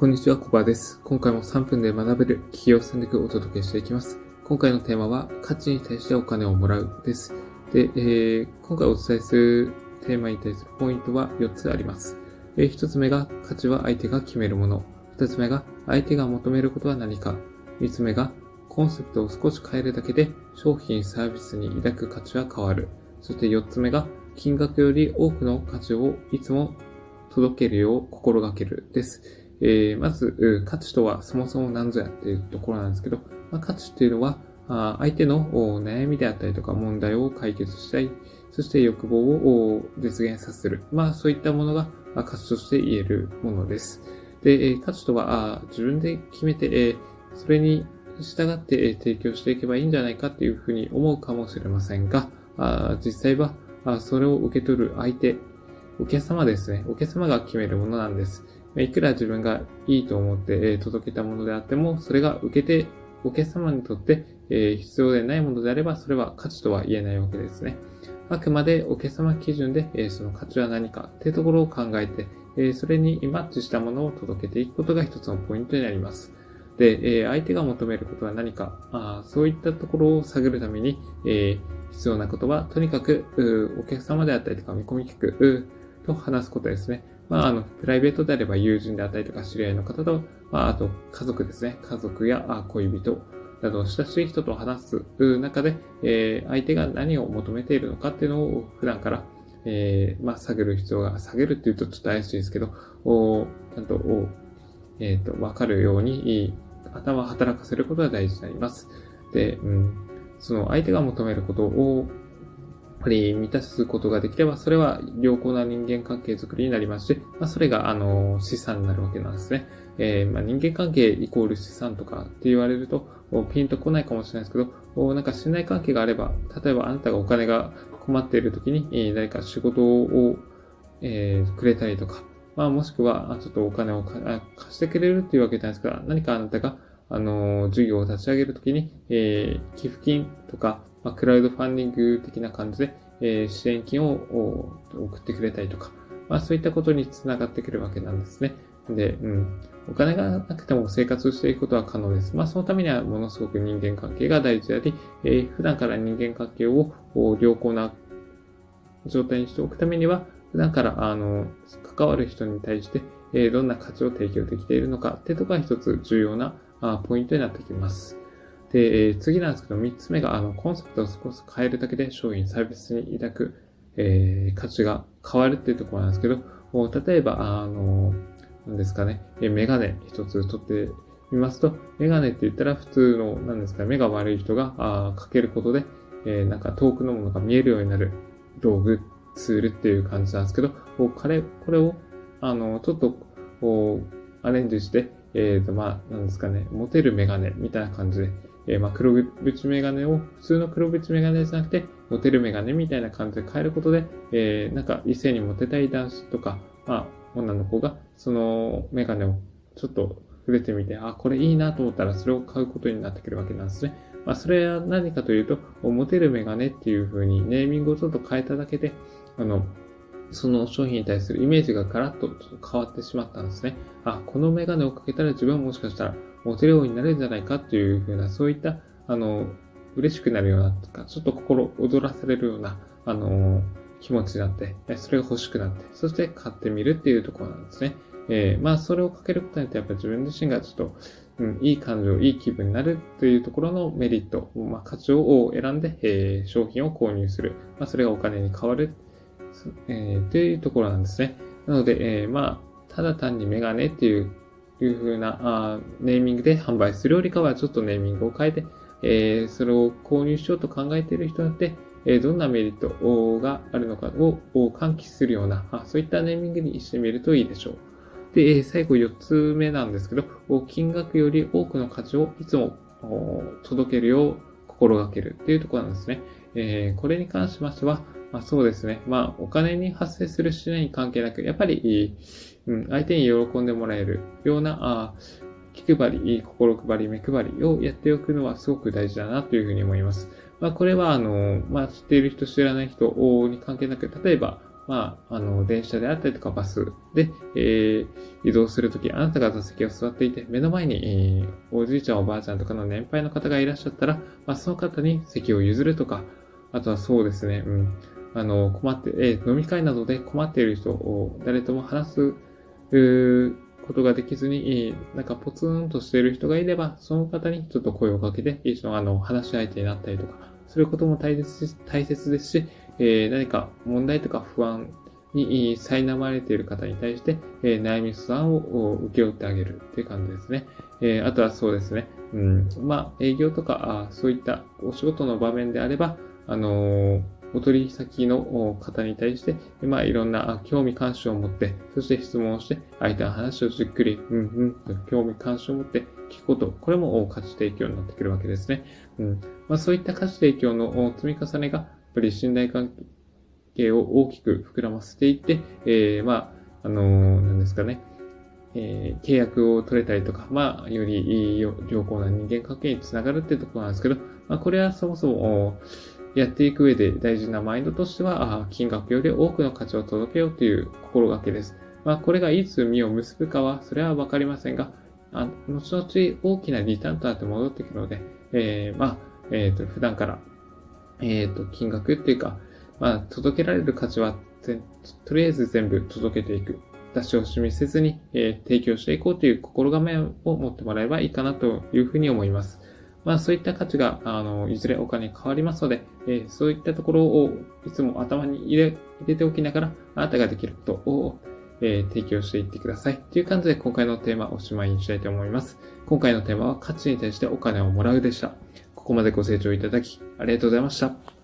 こんにちは、コバです。今回も3分で学べる企業戦略をお届けしていきます。今回のテーマは、価値に対してお金をもらうです。で、えー、今回お伝えするテーマに対するポイントは4つあります。えー、1つ目が、価値は相手が決めるもの。2つ目が、相手が求めることは何か。3つ目が、コンセプトを少し変えるだけで商品サービスに抱く価値は変わる。そして4つ目が、金額より多くの価値をいつも届けるよう心がけるです。えー、まず、価値とはそもそも何ぞやっていうところなんですけど、まあ、価値っていうのは、あ相手の悩みであったりとか問題を解決したい、そして欲望を実現させる。まあそういったものが価値として言えるものです。で、価値とは自分で決めて、それに従って提供していけばいいんじゃないかっていうふうに思うかもしれませんが、実際はそれを受け取る相手、お客様ですね。お客様が決めるものなんです。いくら自分がいいと思って届けたものであっても、それが受けて、お客様にとって必要でないものであれば、それは価値とは言えないわけですね。あくまでお客様基準でその価値は何かっていうところを考えて、それにマッチしたものを届けていくことが一つのポイントになります。で、相手が求めることは何か、そういったところを探るために、必要なことは、とにかく、お客様であったりとか、見込み客と話すことですね。まあ、あの、プライベートであれば友人であったりとか知り合いの方と、まあ、あと家族ですね。家族や恋人など親しい人と話す中で、えー、相手が何を求めているのかっていうのを普段から、えー、まあ、下げる必要が、下げるっていうとちょっと怪しいですけど、おちゃんと、おえっ、ー、と、わかるように、頭を働かせることが大事になります。で、うん、その相手が求めることをやっぱり満たすことができれば、それは良好な人間関係づくりになりますし、まあ、それが、あの、資産になるわけなんですね。えー、まあ、人間関係イコール資産とかって言われると、ピンとこないかもしれないですけど、なんか信頼関係があれば、例えばあなたがお金が困っている時に、え誰か仕事を、えー、くれたりとか、まあ、もしくは、ちょっとお金を貸してくれるっていうわけじゃないですか、何かあなたが、あの、事業を立ち上げるときに、えー、寄付金とか、まあ、クラウドファンディング的な感じで、え、支援金を送ってくれたりとか、まあそういったことにつながってくるわけなんですね。で、うん。お金がなくても生活していくことは可能です。まあそのためにはものすごく人間関係が大事であり、えー、普段から人間関係を良好な状態にしておくためには、普段から、あの、関わる人に対して、えー、どんな価値を提供できているのかっていうところが一つ重要なあポイントになってきます。で、えー、次なんですけど、三つ目が、あの、コンセプトを少し変えるだけで商品、サービスに抱く、えー、価値が変わるっていうところなんですけど、例えば、あの、なんですかね、えメガネ一つ取ってみますと、メガネって言ったら普通の、なんですか、目が悪い人が、あかけることで、えー、なんか遠くのものが見えるようになる道具、ツールっていう感じなんですけど、これ、これを、あの、ちょっと、アレンジして、えっ、ー、と、まあ、なんですかね、持てるメガネみたいな感じで、えー、まあ、黒縁メガネを普通の黒縁メガネじゃなくて、モテるメガネみたいな感じで変えることで、えー、なんか異性にモテたい男子とか、まあ、女の子がそのメガネをちょっと触れてみて、あ、これいいなと思ったらそれを買うことになってくるわけなんですね。まあ、それは何かというと、モテるメガネっていう風にネーミングをちょっと変えただけで、あの、その商品に対するイメージがガラッとちょっと変わってしまったんですね。あ、このメガネをかけたら自分はもしかしたらモテるようになるんじゃないかっていうふうな、そういった、あの、嬉しくなるようなとか、ちょっと心躍らされるような、あの、気持ちになって、それが欲しくなって、そして買ってみるっていうところなんですね。えー、まあ、それをかけることによって、やっぱり自分自身がちょっと、うん、いい感情、いい気分になるというところのメリット、まあ、価値を選んで、えー、商品を購入する。まあ、それがお金に変わる、えー、というところなんですね。なので、えー、まあ、ただ単にメガネっていういう風なあネーミングで販売するよりかはちょっとネーミングを変えて、えー、それを購入しようと考えている人によって、えー、どんなメリットがあるのかを喚起するようなあ、そういったネーミングにしてみるといいでしょう。で、え最後4つ目なんですけど、金額より多くの価値をいつも届けるよう心がけるっていうところなんですね。えー、これに関しましては、まあ、そうですね。まあ、お金に発生するしないに関係なく、やっぱり、うん、相手に喜んでもらえるような、あ気配り、心配り、目配りをやっておくのはすごく大事だなというふうに思います。まあ、これは、あの、まあ、知っている人、知らない人に関係なく、例えば、まあ、あの、電車であったりとかバスで、えー、移動するとき、あなたが座席を座っていて、目の前に、えー、おじいちゃんおばあちゃんとかの年配の方がいらっしゃったら、まあ、その方に席を譲るとか、あとはそうですね、うん、あの、困って、えー、飲み会などで困っている人を誰とも話す、ことができずに、なんかポツンとしている人がいれば、その方にちょっと声をかけて、一緒のあの、話し相手になったりとか、することも大切大切ですし、えー、何か問題とか不安に苛まれている方に対して、えー、悩み相談を受け負ってあげるっていう感じですね。えー、あとはそうですね。うん。まあ、営業とか、あそういったお仕事の場面であれば、あのーお取引先の方に対して、まあ、いろんな興味関心を持って、そして質問をして、相手の話をじっくり、うんうんと興味関心を持って聞くこと、これも価値提供になってくるわけですね。うん。まあ、そういった価値提供の積み重ねが、やっぱり信頼関係を大きく膨らませていって、えー、まあ、あのー、なんですかね。えー、契約を取れたりとか、まあ、より良好な人間関係につながるっていうところなんですけど、まあ、これはそもそも、やっていく上で大事なマインドとしては、金額より多くの価値を届けようという心がけです。まあ、これがいつ実を結ぶかは、それはわかりませんが、あ後々大きなリターンとなって戻ってくるので、えー、まあ、えっ、ー、と、普段から、えっ、ー、と、金額っていうか、まあ、届けられる価値は、とりあえず全部届けていく。出し惜しみせずに、えー、提供していこうという心構えを持ってもらえばいいかなというふうに思います。まあそういった価値が、あの、いずれお金に変わりますので、えー、そういったところをいつも頭に入れ、入れておきながら、あなたができることを、えー、提供していってください。という感じで今回のテーマをおしまいにしたいと思います。今回のテーマは価値に対してお金をもらうでした。ここまでご清聴いただき、ありがとうございました。